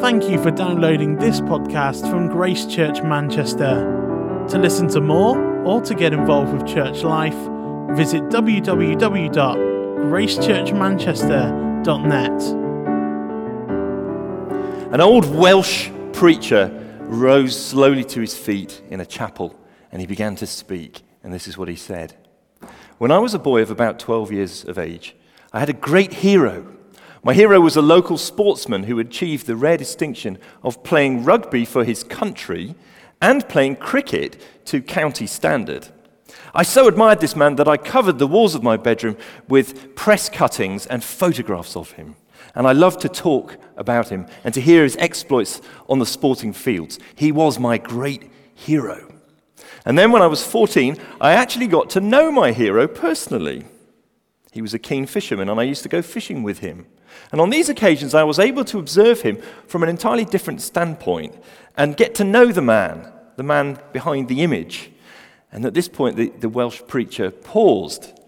Thank you for downloading this podcast from Grace Church Manchester. To listen to more or to get involved with church life, visit www.gracechurchmanchester.net. An old Welsh preacher rose slowly to his feet in a chapel and he began to speak. And this is what he said When I was a boy of about 12 years of age, I had a great hero. My hero was a local sportsman who achieved the rare distinction of playing rugby for his country and playing cricket to county standard. I so admired this man that I covered the walls of my bedroom with press cuttings and photographs of him. And I loved to talk about him and to hear his exploits on the sporting fields. He was my great hero. And then when I was 14, I actually got to know my hero personally. He was a keen fisherman, and I used to go fishing with him. And on these occasions, I was able to observe him from an entirely different standpoint and get to know the man, the man behind the image. And at this point, the, the Welsh preacher paused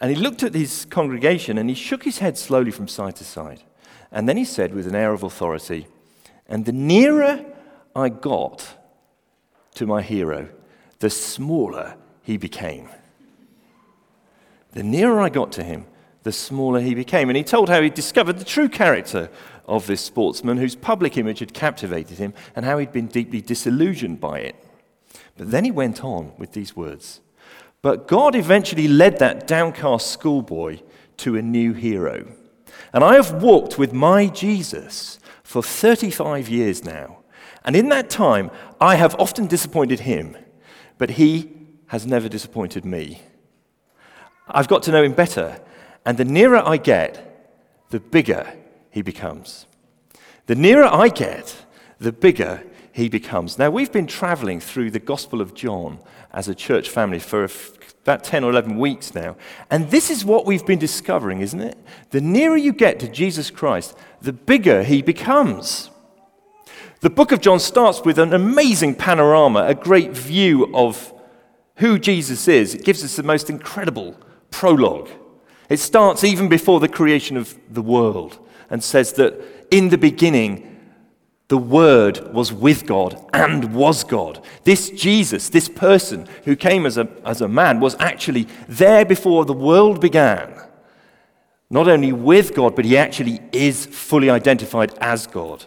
and he looked at his congregation and he shook his head slowly from side to side. And then he said, with an air of authority, And the nearer I got to my hero, the smaller he became. The nearer I got to him, the smaller he became. And he told how he discovered the true character of this sportsman whose public image had captivated him and how he'd been deeply disillusioned by it. But then he went on with these words But God eventually led that downcast schoolboy to a new hero. And I have walked with my Jesus for 35 years now. And in that time, I have often disappointed him, but he has never disappointed me. I've got to know him better, and the nearer I get, the bigger he becomes. The nearer I get, the bigger he becomes. Now, we've been traveling through the Gospel of John as a church family for about 10 or 11 weeks now. And this is what we've been discovering, isn't it? The nearer you get to Jesus Christ, the bigger he becomes. The book of John starts with an amazing panorama, a great view of who Jesus is. It gives us the most incredible prologue. It starts even before the creation of the world and says that in the beginning, the Word was with God and was God. This Jesus, this person who came as a, as a man, was actually there before the world began. Not only with God, but he actually is fully identified as God.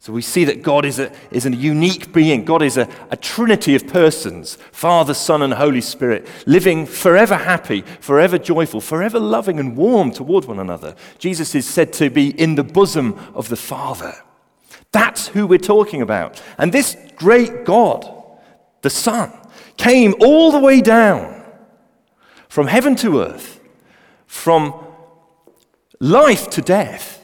So we see that God is a, is a unique being. God is a, a trinity of persons Father, Son, and Holy Spirit, living forever happy, forever joyful, forever loving and warm toward one another. Jesus is said to be in the bosom of the Father. That's who we're talking about. And this great God, the Son, came all the way down from heaven to earth, from life to death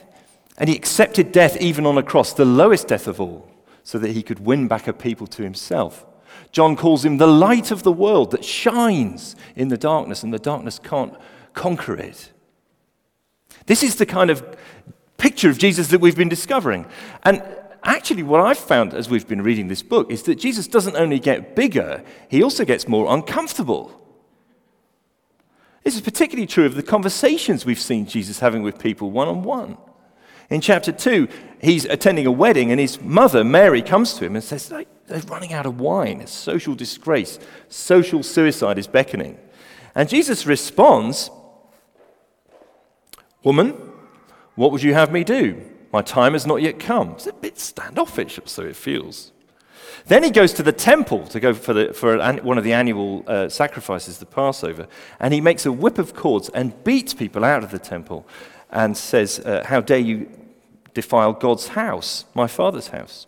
and he accepted death even on a cross, the lowest death of all, so that he could win back a people to himself. John calls him the light of the world that shines in the darkness, and the darkness can't conquer it. This is the kind of picture of Jesus that we've been discovering. And actually, what I've found as we've been reading this book is that Jesus doesn't only get bigger, he also gets more uncomfortable. This is particularly true of the conversations we've seen Jesus having with people one on one. In chapter 2, he's attending a wedding, and his mother, Mary, comes to him and says, They're running out of wine. It's social disgrace. Social suicide is beckoning. And Jesus responds, Woman, what would you have me do? My time has not yet come. It's a bit standoffish, so it feels. Then he goes to the temple to go for, the, for one of the annual uh, sacrifices, the Passover, and he makes a whip of cords and beats people out of the temple and says, uh, How dare you defile God's house, my father's house?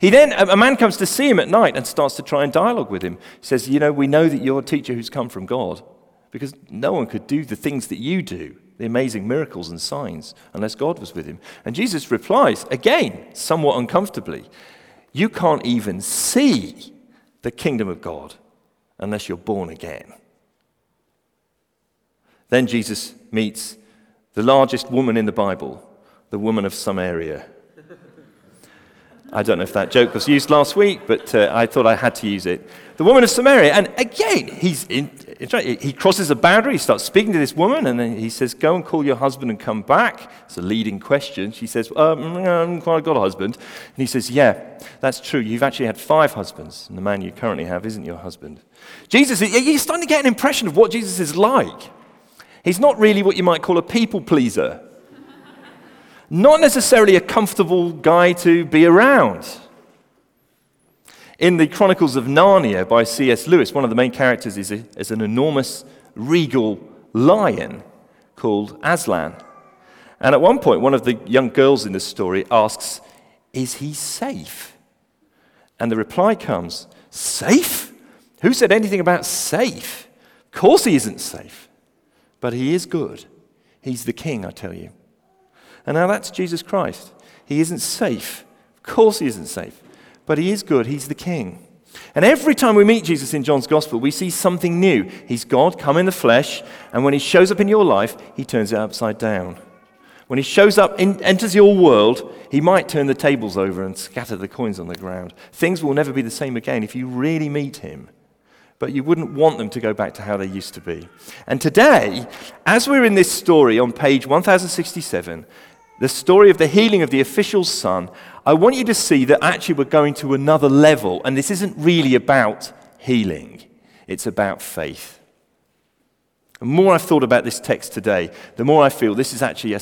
He then, a man comes to see him at night and starts to try and dialogue with him. He says, You know, we know that you're a teacher who's come from God because no one could do the things that you do, the amazing miracles and signs, unless God was with him. And Jesus replies, again, somewhat uncomfortably, You can't even see the kingdom of God unless you're born again. Then Jesus meets the largest woman in the Bible, the woman of Samaria. I don't know if that joke was used last week, but uh, I thought I had to use it. The woman of Samaria. And again, he's in, he crosses a boundary, he starts speaking to this woman, and then he says, Go and call your husband and come back. It's a leading question. She says, um, I've got a husband. And he says, Yeah, that's true. You've actually had five husbands, and the man you currently have isn't your husband. Jesus, you're starting to get an impression of what Jesus is like. He's not really what you might call a people pleaser, not necessarily a comfortable guy to be around. In the Chronicles of Narnia by C.S. Lewis, one of the main characters is, a, is an enormous regal lion called Aslan. And at one point, one of the young girls in the story asks, Is he safe? And the reply comes, Safe? Who said anything about safe? Of course he isn't safe, but he is good. He's the king, I tell you. And now that's Jesus Christ. He isn't safe. Of course he isn't safe but he is good. He's the king. And every time we meet Jesus in John's gospel, we see something new. He's God come in the flesh, and when he shows up in your life, he turns it upside down. When he shows up, in, enters your world, he might turn the tables over and scatter the coins on the ground. Things will never be the same again if you really meet him. But you wouldn't want them to go back to how they used to be. And today, as we're in this story on page 1067, the story of the healing of the official's son, I want you to see that actually we're going to another level, and this isn't really about healing, it's about faith. The more I've thought about this text today, the more I feel this is actually a,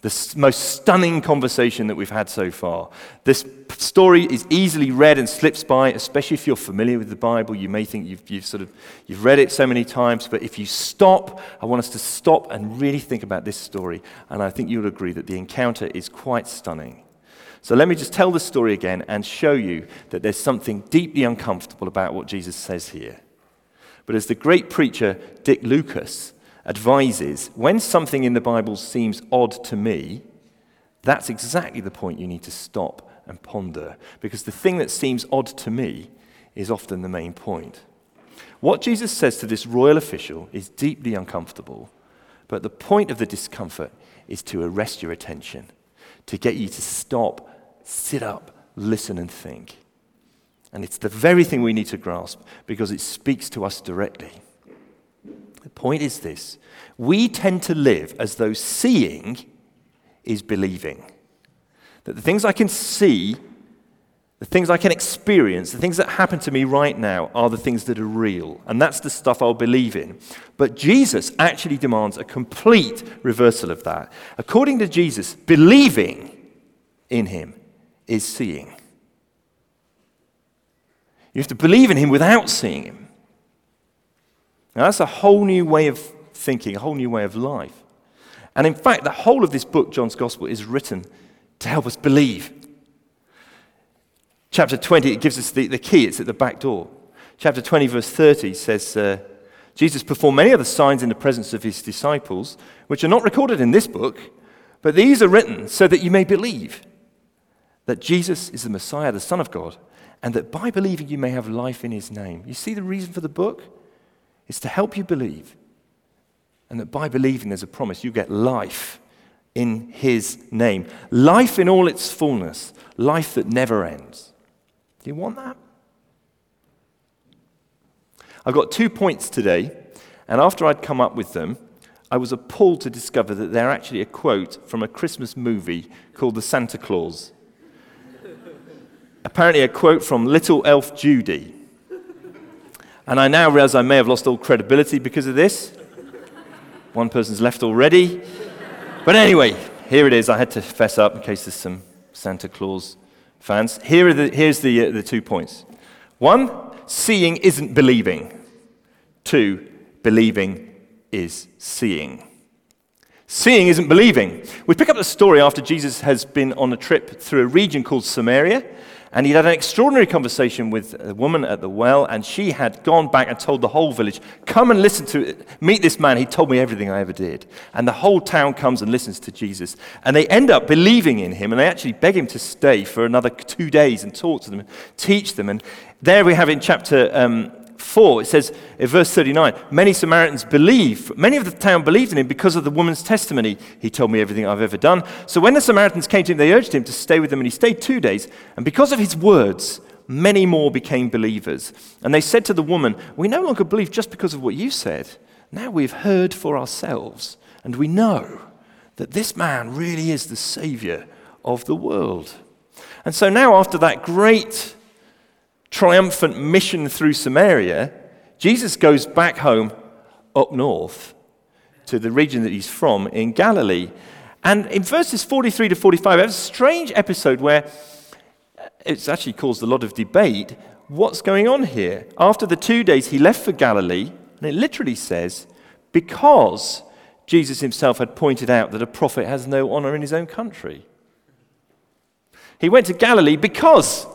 the most stunning conversation that we've had so far. This story is easily read and slips by, especially if you're familiar with the Bible. You may think you've, you've, sort of you've read it so many times, but if you stop, I want us to stop and really think about this story. And I think you'll agree that the encounter is quite stunning. So let me just tell the story again and show you that there's something deeply uncomfortable about what Jesus says here. But as the great preacher Dick Lucas advises, when something in the Bible seems odd to me, that's exactly the point you need to stop and ponder. Because the thing that seems odd to me is often the main point. What Jesus says to this royal official is deeply uncomfortable, but the point of the discomfort is to arrest your attention, to get you to stop, sit up, listen, and think. And it's the very thing we need to grasp because it speaks to us directly. The point is this we tend to live as though seeing is believing. That the things I can see, the things I can experience, the things that happen to me right now are the things that are real. And that's the stuff I'll believe in. But Jesus actually demands a complete reversal of that. According to Jesus, believing in him is seeing. You have to believe in him without seeing him. Now, that's a whole new way of thinking, a whole new way of life. And in fact, the whole of this book, John's Gospel, is written to help us believe. Chapter 20, it gives us the, the key, it's at the back door. Chapter 20, verse 30 says, uh, Jesus performed many other signs in the presence of his disciples, which are not recorded in this book, but these are written so that you may believe that Jesus is the Messiah, the Son of God, and that by believing you may have life in his name. You see the reason for the book? It's to help you believe. And that by believing there's a promise, you get life in his name. Life in all its fullness, life that never ends. Do you want that? I've got two points today, and after I'd come up with them, I was appalled to discover that they're actually a quote from a Christmas movie called The Santa Clause apparently a quote from Little Elf Judy. And I now realize I may have lost all credibility because of this. One person's left already. But anyway, here it is. I had to fess up in case there's some Santa Claus fans. Here are the, here's the, uh, the two points. One, seeing isn't believing. Two, believing is seeing. Seeing isn't believing. We pick up the story after Jesus has been on a trip through a region called Samaria. And he'd had an extraordinary conversation with a woman at the well, and she had gone back and told the whole village, Come and listen to it. Meet this man. He told me everything I ever did. And the whole town comes and listens to Jesus. And they end up believing in him, and they actually beg him to stay for another two days and talk to them, teach them. And there we have in chapter um, 4, it says in verse 39, many Samaritans believe, many of the town believed in him because of the woman's testimony. He told me everything I've ever done. So when the Samaritans came to him, they urged him to stay with them, and he stayed two days. And because of his words, many more became believers. And they said to the woman, We no longer believe just because of what you said. Now we've heard for ourselves, and we know that this man really is the Savior of the world. And so now, after that great triumphant mission through Samaria, Jesus goes back home up north to the region that he's from in Galilee. And in verses 43 to 45, there's a strange episode where uh, it's actually caused a lot of debate. What's going on here? After the two days, he left for Galilee, and it literally says, because Jesus himself had pointed out that a prophet has no honor in his own country. He went to Galilee because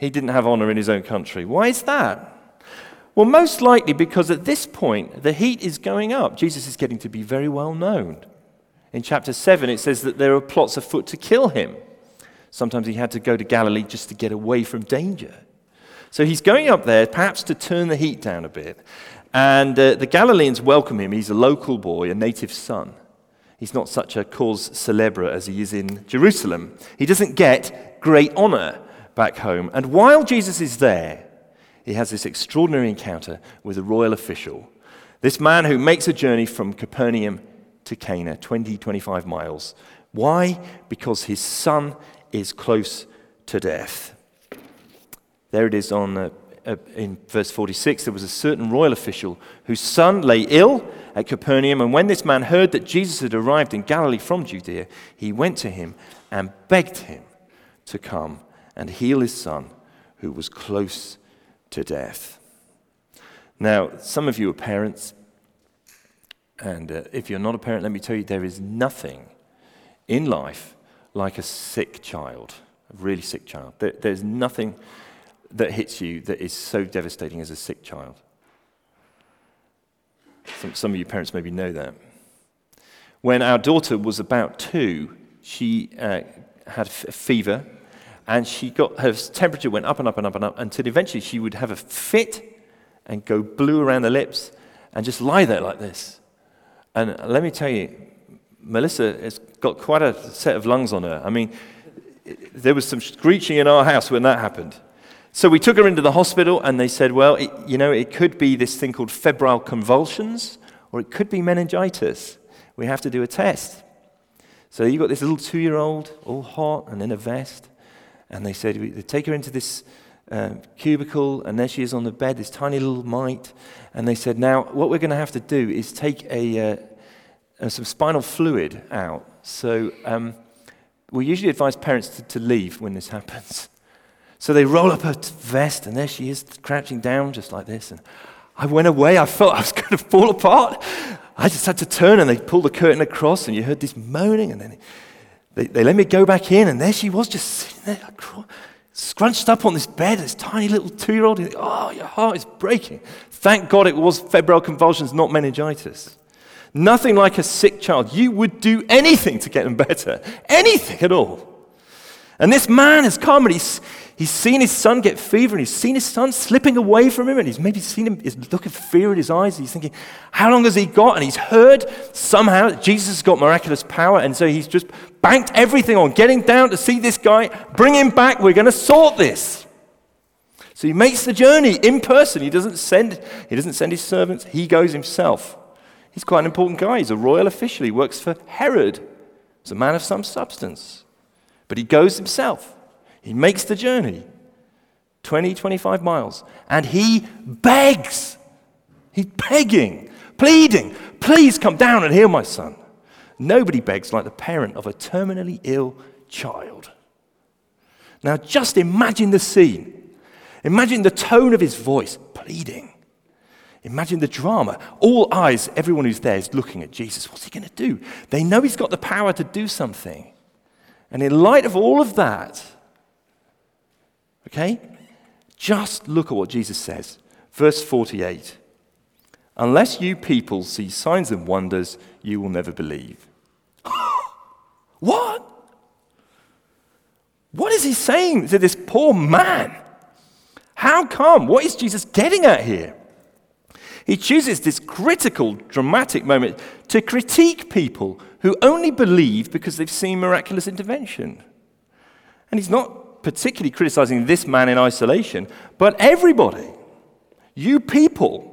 he didn't have honor in his own country. Why is that? Well, most likely because at this point, the heat is going up. Jesus is getting to be very well known. In chapter 7, it says that there are plots afoot to kill him. Sometimes he had to go to Galilee just to get away from danger. So he's going up there, perhaps to turn the heat down a bit. And uh, the Galileans welcome him. He's a local boy, a native son. He's not such a cause celebre as he is in Jerusalem. He doesn't get great honor back home. And while Jesus is there, he has this extraordinary encounter with a royal official. This man who makes a journey from Capernaum to Cana, 20, 25 miles. Why? Because his son is close to death. There it is on uh, uh, in verse 46. There was a certain royal official whose son lay ill at Capernaum, and when this man heard that Jesus had arrived in Galilee from Judea, he went to him and begged him to come and heal his son, who was close to death. Now, some of you are parents, and uh, if you're not a parent, let me tell you, there is nothing in life like a sick child, a really sick child. There, there's nothing that hits you that is so devastating as a sick child. Some, some of you parents maybe know that. When our daughter was about two, she uh, had a fever and she got her temperature went up and up and up and up until eventually she would have a fit and go blue around the lips and just lie there like this. And let me tell you, Melissa has got quite a set of lungs on her. I mean, there was some screeching in our house when that happened. So we took her into the hospital and they said, well, it, you know, it could be this thing called febrile convulsions or it could be meningitis. We have to do a test. So you've got this little two year old, all hot and in a vest. And they said, they take her into this uh, cubicle, and there she is on the bed, this tiny little mite. And they said, now, what we're going to have to do is take a, uh, uh, some spinal fluid out. So um, we usually advise parents to, to leave when this happens. So they roll up her vest, and there she is, crouching down just like this. And I went away. I felt I was going to fall apart. I just had to turn, and they pulled the curtain across, and you heard this moaning, and then they, they let me go back in, and there she was, just sitting there, scrunched up on this bed, this tiny little two year old. Oh, your heart is breaking. Thank God it was febrile convulsions, not meningitis. Nothing like a sick child. You would do anything to get them better, anything at all. And this man has come and he's, he's seen his son get fever and he's seen his son slipping away from him and he's maybe seen him, look of fear in his eyes. He's thinking, how long has he got? And he's heard somehow that Jesus has got miraculous power. And so he's just banked everything on getting down to see this guy, bring him back. We're going to sort this. So he makes the journey in person. He doesn't send, he doesn't send his servants, he goes himself. He's quite an important guy. He's a royal official. He works for Herod. He's a man of some substance. But he goes himself. He makes the journey 20, 25 miles. And he begs. He's begging, pleading, please come down and heal my son. Nobody begs like the parent of a terminally ill child. Now, just imagine the scene. Imagine the tone of his voice, pleading. Imagine the drama. All eyes, everyone who's there is looking at Jesus. What's he going to do? They know he's got the power to do something. And in light of all of that, okay, just look at what Jesus says. Verse 48 Unless you people see signs and wonders, you will never believe. what? What is he saying to this poor man? How come? What is Jesus getting at here? He chooses this critical, dramatic moment to critique people who only believe because they've seen miraculous intervention. And he's not particularly criticizing this man in isolation, but everybody. You people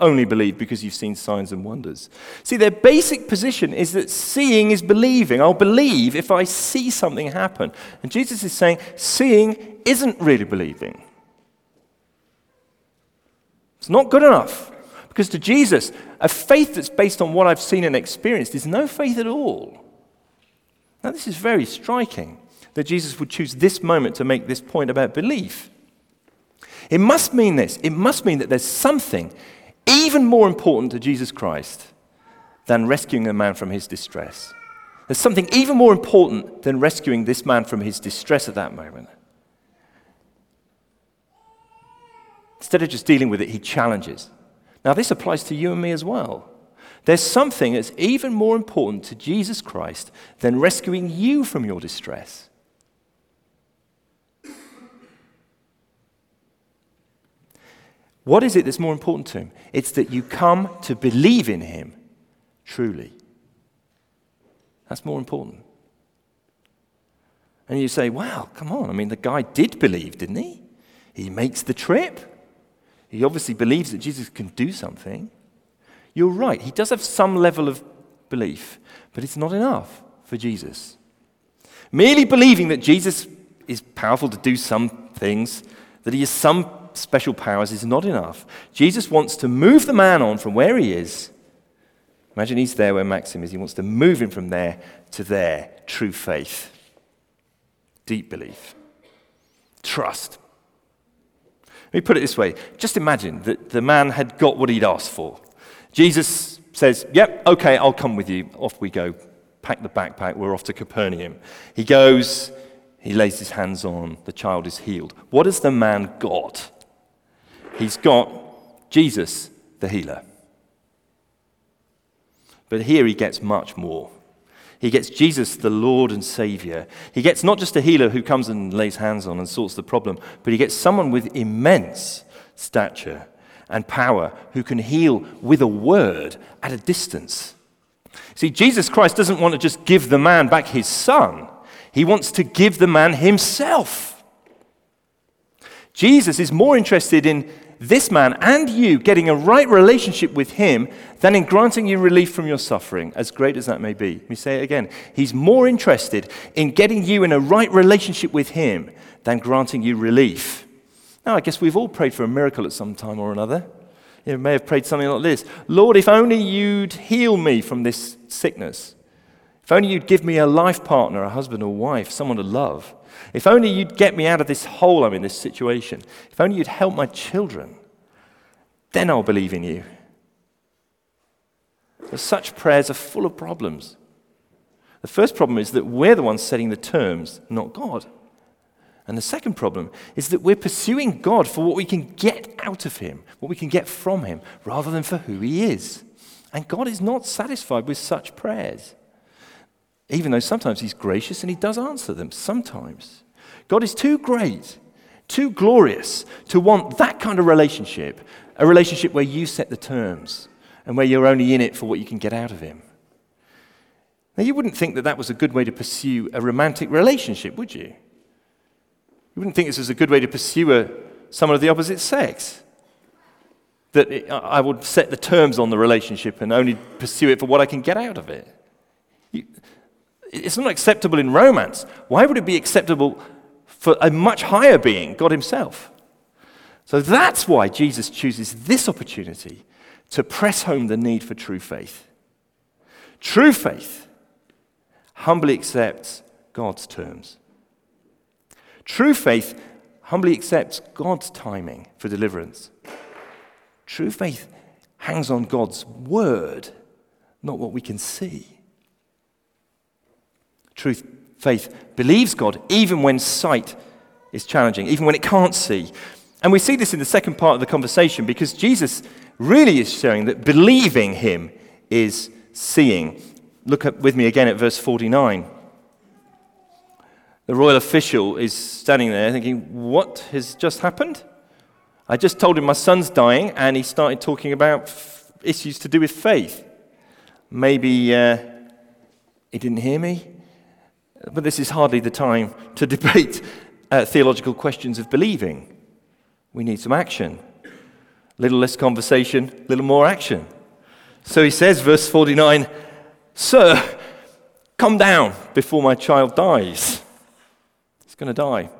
only believe because you've seen signs and wonders. See, their basic position is that seeing is believing. I'll believe if I see something happen. And Jesus is saying seeing isn't really believing. It's not good enough. Because to Jesus, a faith that's based on what I've seen and experienced is no faith at all. Now, this is very striking that Jesus would choose this moment to make this point about belief. It must mean this it must mean that there's something even more important to Jesus Christ than rescuing a man from his distress. There's something even more important than rescuing this man from his distress at that moment. Instead of just dealing with it, he challenges. Now, this applies to you and me as well. There's something that's even more important to Jesus Christ than rescuing you from your distress. What is it that's more important to him? It's that you come to believe in him truly. That's more important. And you say, wow, come on. I mean, the guy did believe, didn't he? He makes the trip. He obviously believes that Jesus can do something. You're right. He does have some level of belief, but it's not enough for Jesus. Merely believing that Jesus is powerful to do some things, that he has some special powers is not enough. Jesus wants to move the man on from where he is. Imagine he's there where Maxim is. He wants to move him from there to there. True faith, deep belief, trust. Let me put it this way just imagine that the man had got what he'd asked for. Jesus says, Yep, okay, I'll come with you. Off we go. Pack the backpack. We're off to Capernaum. He goes, he lays his hands on, the child is healed. What has the man got? He's got Jesus, the healer. But here he gets much more. He gets Jesus, the Lord and Savior. He gets not just a healer who comes and lays hands on and sorts the problem, but he gets someone with immense stature and power who can heal with a word at a distance. See, Jesus Christ doesn't want to just give the man back his son, he wants to give the man himself. Jesus is more interested in this man and you getting a right relationship with him than in granting you relief from your suffering, as great as that may be. Let me say it again. He's more interested in getting you in a right relationship with him than granting you relief. Now, I guess we've all prayed for a miracle at some time or another. You may have prayed something like this Lord, if only you'd heal me from this sickness. If only you'd give me a life partner, a husband or wife, someone to love. If only you'd get me out of this hole I'm in, this situation. If only you'd help my children. Then I'll believe in you. But such prayers are full of problems. The first problem is that we're the ones setting the terms, not God. And the second problem is that we're pursuing God for what we can get out of Him, what we can get from Him, rather than for who He is. And God is not satisfied with such prayers even though sometimes he's gracious and he does answer them. Sometimes. God is too great, too glorious to want that kind of relationship, a relationship where you set the terms and where you're only in it for what you can get out of him. Now, you wouldn't think that that was a good way to pursue a romantic relationship, would you? You wouldn't think this was a good way to pursue a, someone of the opposite sex. That it, I would set the terms on the relationship and only pursue it for what I can get out of it. You, it's not acceptable in romance. Why would it be acceptable for a much higher being, God Himself? So that's why Jesus chooses this opportunity to press home the need for true faith. True faith humbly accepts God's terms. True faith humbly accepts God's timing for deliverance. True faith hangs on God's word, not what we can see. Truth, faith believes God even when sight is challenging, even when it can't see. And we see this in the second part of the conversation because Jesus really is showing that believing him is seeing. Look with me again at verse 49. The royal official is standing there thinking, What has just happened? I just told him my son's dying, and he started talking about f- issues to do with faith. Maybe uh, he didn't hear me. But this is hardly the time to debate uh, theological questions of believing. We need some action. Little less conversation, little more action. So he says, verse 49 Sir, come down before my child dies. He's going to die.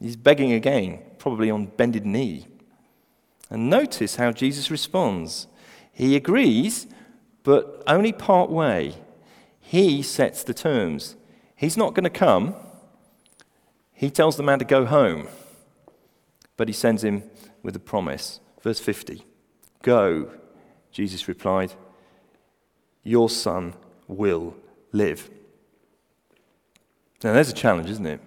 He's begging again, probably on bended knee. And notice how Jesus responds. He agrees, but only part way. He sets the terms. He's not going to come. He tells the man to go home, but he sends him with a promise. Verse 50 Go, Jesus replied, your son will live. Now, there's a challenge, isn't it?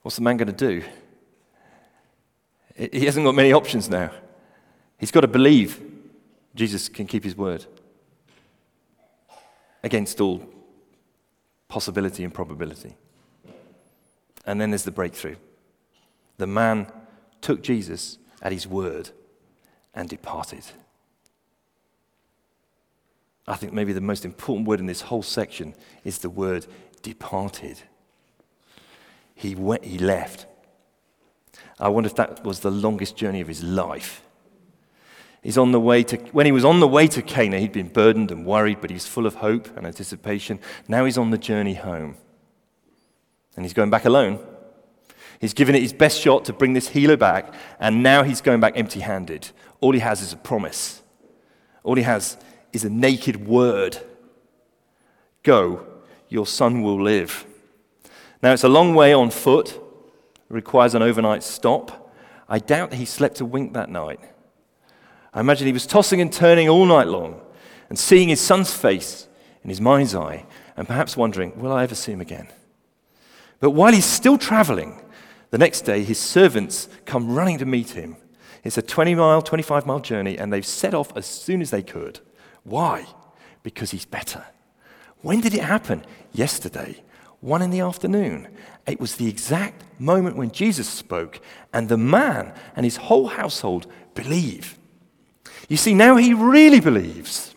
What's the man going to do? He hasn't got many options now. He's got to believe Jesus can keep his word against all possibility and probability. And then there's the breakthrough. The man took Jesus at his word and departed. I think maybe the most important word in this whole section is the word departed. He, went, he left. I wonder if that was the longest journey of his life. He's on the way to, when he was on the way to Cana, he'd been burdened and worried, but he's full of hope and anticipation. Now he's on the journey home. And he's going back alone. He's given it his best shot to bring this healer back, and now he's going back empty handed. All he has is a promise. All he has is a naked word Go, your son will live. Now, it's a long way on foot, it requires an overnight stop. I doubt he slept a wink that night. I imagine he was tossing and turning all night long and seeing his son's face in his mind's eye and perhaps wondering, will I ever see him again? But while he's still traveling, the next day his servants come running to meet him. It's a 20 mile, 25 mile journey, and they've set off as soon as they could. Why? Because he's better. When did it happen? Yesterday, one in the afternoon. It was the exact moment when Jesus spoke, and the man and his whole household believe. You see, now he really believes.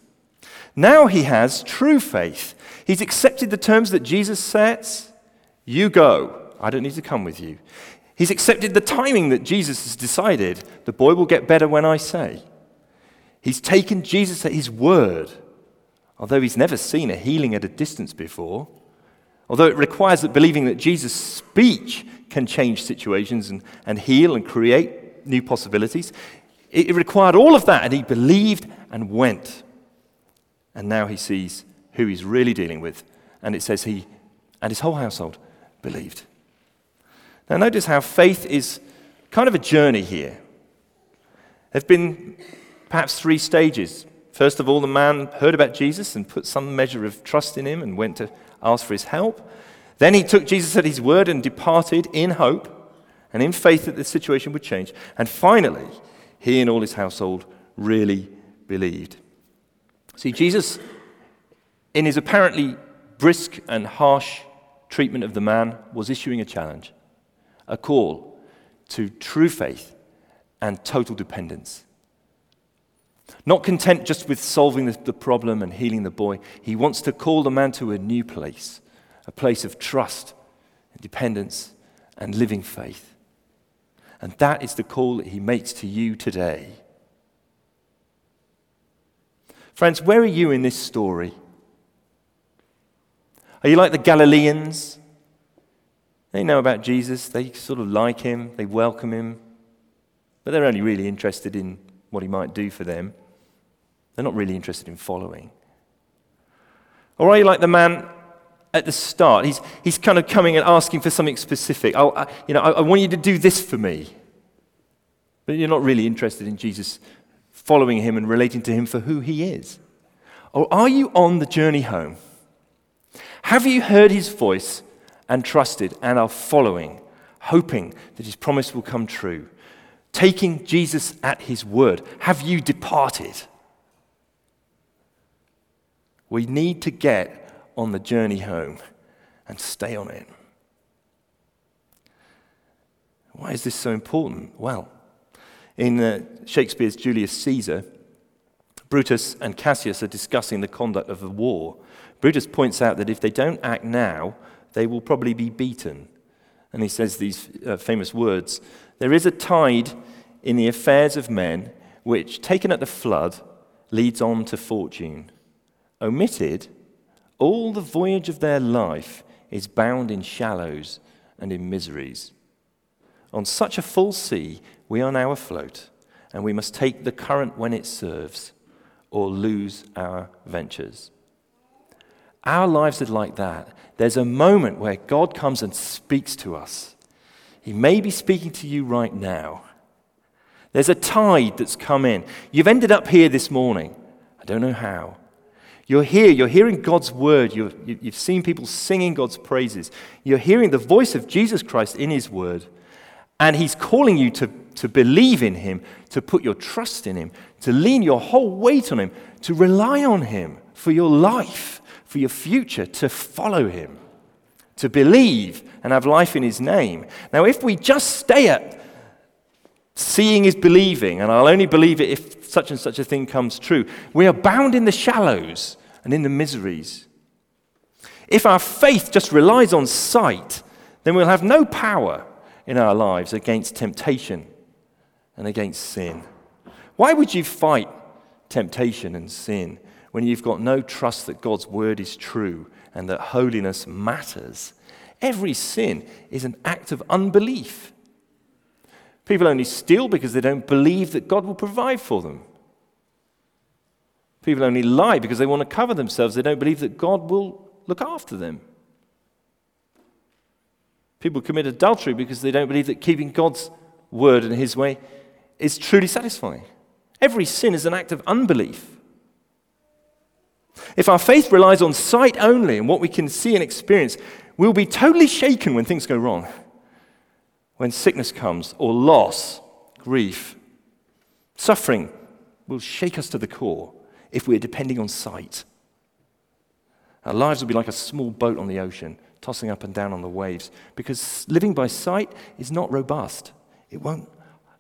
Now he has true faith. He's accepted the terms that Jesus sets. You go. I don't need to come with you. He's accepted the timing that Jesus has decided. The boy will get better when I say. He's taken Jesus at his word, although he's never seen a healing at a distance before. Although it requires that believing that Jesus' speech can change situations and, and heal and create new possibilities, it, required all of that, and he believed and went. And now he sees who he's really dealing with. And it says he and his whole household believed. Now, notice how faith is kind of a journey here. There have been perhaps three stages. First of all, the man heard about Jesus and put some measure of trust in him and went to ask for his help. Then he took Jesus at his word and departed in hope and in faith that the situation would change. And finally, he and all his household really believed. See, Jesus, in his apparently brisk and harsh treatment of the man, was issuing a challenge, a call to true faith and total dependence. Not content just with solving the, problem and healing the boy, he wants to call the man to a new place, a place of trust dependence and living faith. And that is the call that he makes to you today. Friends, where are you in this story? Are you like the Galileans? They know about Jesus, they sort of like him, they welcome him, but they're only really interested in what he might do for them. They're not really interested in following. Or are you like the man at the start? He's, he's kind of coming and asking for something specific. I, you know, I, I want you to do this for me. But you're not really interested in Jesus following him and relating to him for who he is. Or are you on the journey home? Have you heard his voice and trusted and are following, hoping that his promise will come true? Taking Jesus at his word. Have you departed? We need to get on the journey home and stay on it. Why is this so important? Well, in uh, Shakespeare's Julius Caesar, Brutus and Cassius are discussing the conduct of the war. Brutus points out that if they don't act now, they will probably be beaten. And he says these uh, famous words There is a tide in the affairs of men which, taken at the flood, leads on to fortune. Omitted, all the voyage of their life is bound in shallows and in miseries. On such a full sea, we are now afloat, and we must take the current when it serves, or lose our ventures. Our lives are like that. There's a moment where God comes and speaks to us. He may be speaking to you right now. There's a tide that's come in. You've ended up here this morning. I don't know how. You're here, you're hearing God's word, you have seen people singing God's praises. You're hearing the voice of Jesus Christ in His word, and He's calling you to, to believe in Him, to put your trust in Him, to lean your whole weight on Him, to rely on Him for your life, for your future, to follow Him, to believe and have life in His name. Now, if we just stay at seeing is believing, and I'll only believe it if such and such a thing comes true, we are bound in the shallows and in the miseries. If our faith just relies on sight, then we'll have no power in our lives against temptation and against sin. Why would you fight temptation and sin when you've got no trust that God's word is true and that holiness matters? Every sin is an act of unbelief. People only steal because they don't believe that God will provide for them. People only lie because they want to cover themselves. They don't believe that God will look after them. People commit adultery because they don't believe that keeping God's word and his way is truly satisfying. Every sin is an act of unbelief. If our faith relies on sight only and what we can see and experience, we'll be totally shaken when things go wrong. When sickness comes, or loss, grief, suffering will shake us to the core if we're depending on sight. Our lives will be like a small boat on the ocean, tossing up and down on the waves, because living by sight is not robust. It won't,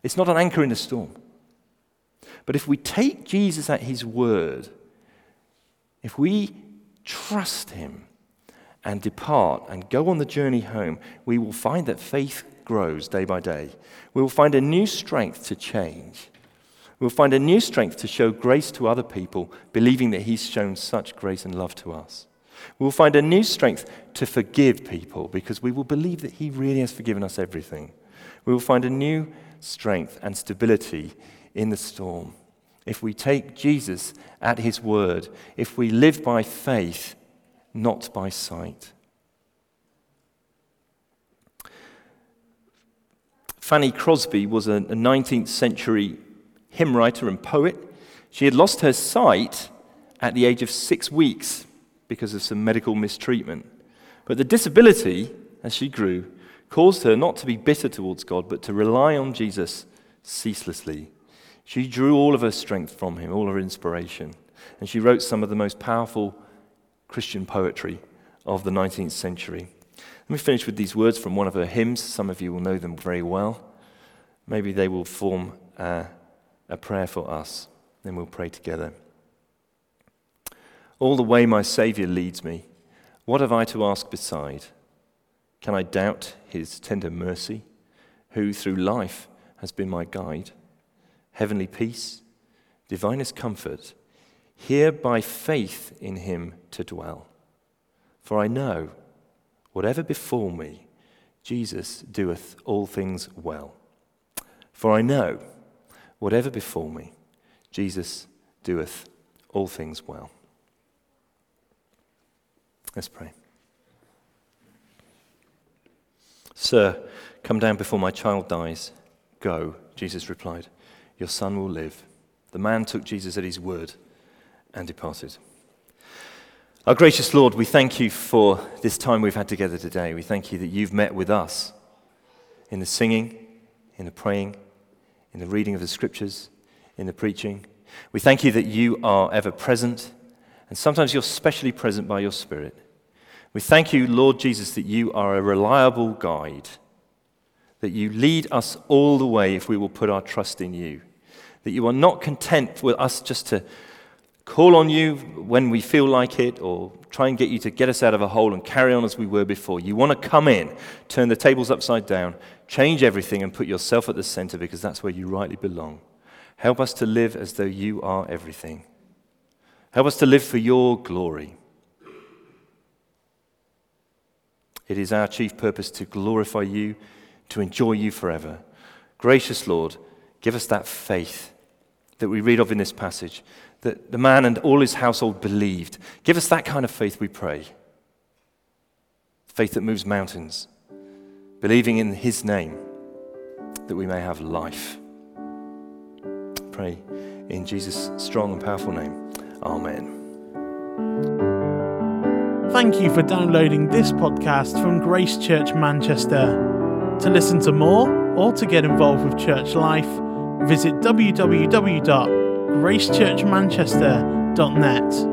it's not an anchor in the storm. But if we take Jesus at his word, if we trust him and depart and go on the journey home, we will find that faith grows day by day. We will find a new strength to change. We'll find a new strength to show grace to other people, believing that He's shown such grace and love to us. We'll find a new strength to forgive people because we will believe that He really has forgiven us everything. We will find a new strength and stability in the storm. If we take Jesus at His word, if we live by faith, not by sight. Fanny Crosby was a 19th century hymn writer and poet. She had lost her sight at the age of six weeks because of some medical mistreatment. But the disability, as she grew, caused her not to be bitter towards God, but to rely on Jesus ceaselessly. She drew all of her strength from him, all her inspiration. And she wrote some of the most powerful Christian poetry of the 19th century. Let me finish with these words from one of her hymns. Some of you will know them very well. Maybe they will form uh, a prayer for us. Then we'll pray together. All the way my Saviour leads me, what have I to ask beside? Can I doubt his tender mercy, who through life has been my guide? Heavenly peace, divinest comfort, here by faith in him to dwell. For I know, whatever befall me, Jesus doeth all things well. For I know, Whatever befall me, Jesus doeth all things well. Let's pray. Sir, come down before my child dies. Go, Jesus replied. Your son will live. The man took Jesus at his word and departed. Our gracious Lord, we thank you for this time we've had together today. We thank you that you've met with us in the singing, in the praying, in the reading of the scriptures, in the preaching. We thank you that you are ever present, and sometimes you're specially present by your Spirit. We thank you, Lord Jesus, that you are a reliable guide, that you lead us all the way if we will put our trust in you, that you are not content with us just to call on you when we feel like it or try and get you to get us out of a hole and carry on as we were before. You want to come in, turn the tables upside down, change everything, and put yourself at the center because that's where you rightly belong. Help us to live as though you are everything. Help us to live for your glory. It is our chief purpose to glorify you, to enjoy you forever. Gracious Lord, give us that faith that we read of in this passage, that the man and all his household believed. Give us that kind of faith, we pray. Faith that moves mountains, believing in his name that we may have life. Pray in Jesus' strong and powerful name. Amen. Thank you for downloading this podcast from Grace Church Manchester. To listen to more or to get involved with church life, visit www.gracechurchmanchester.net.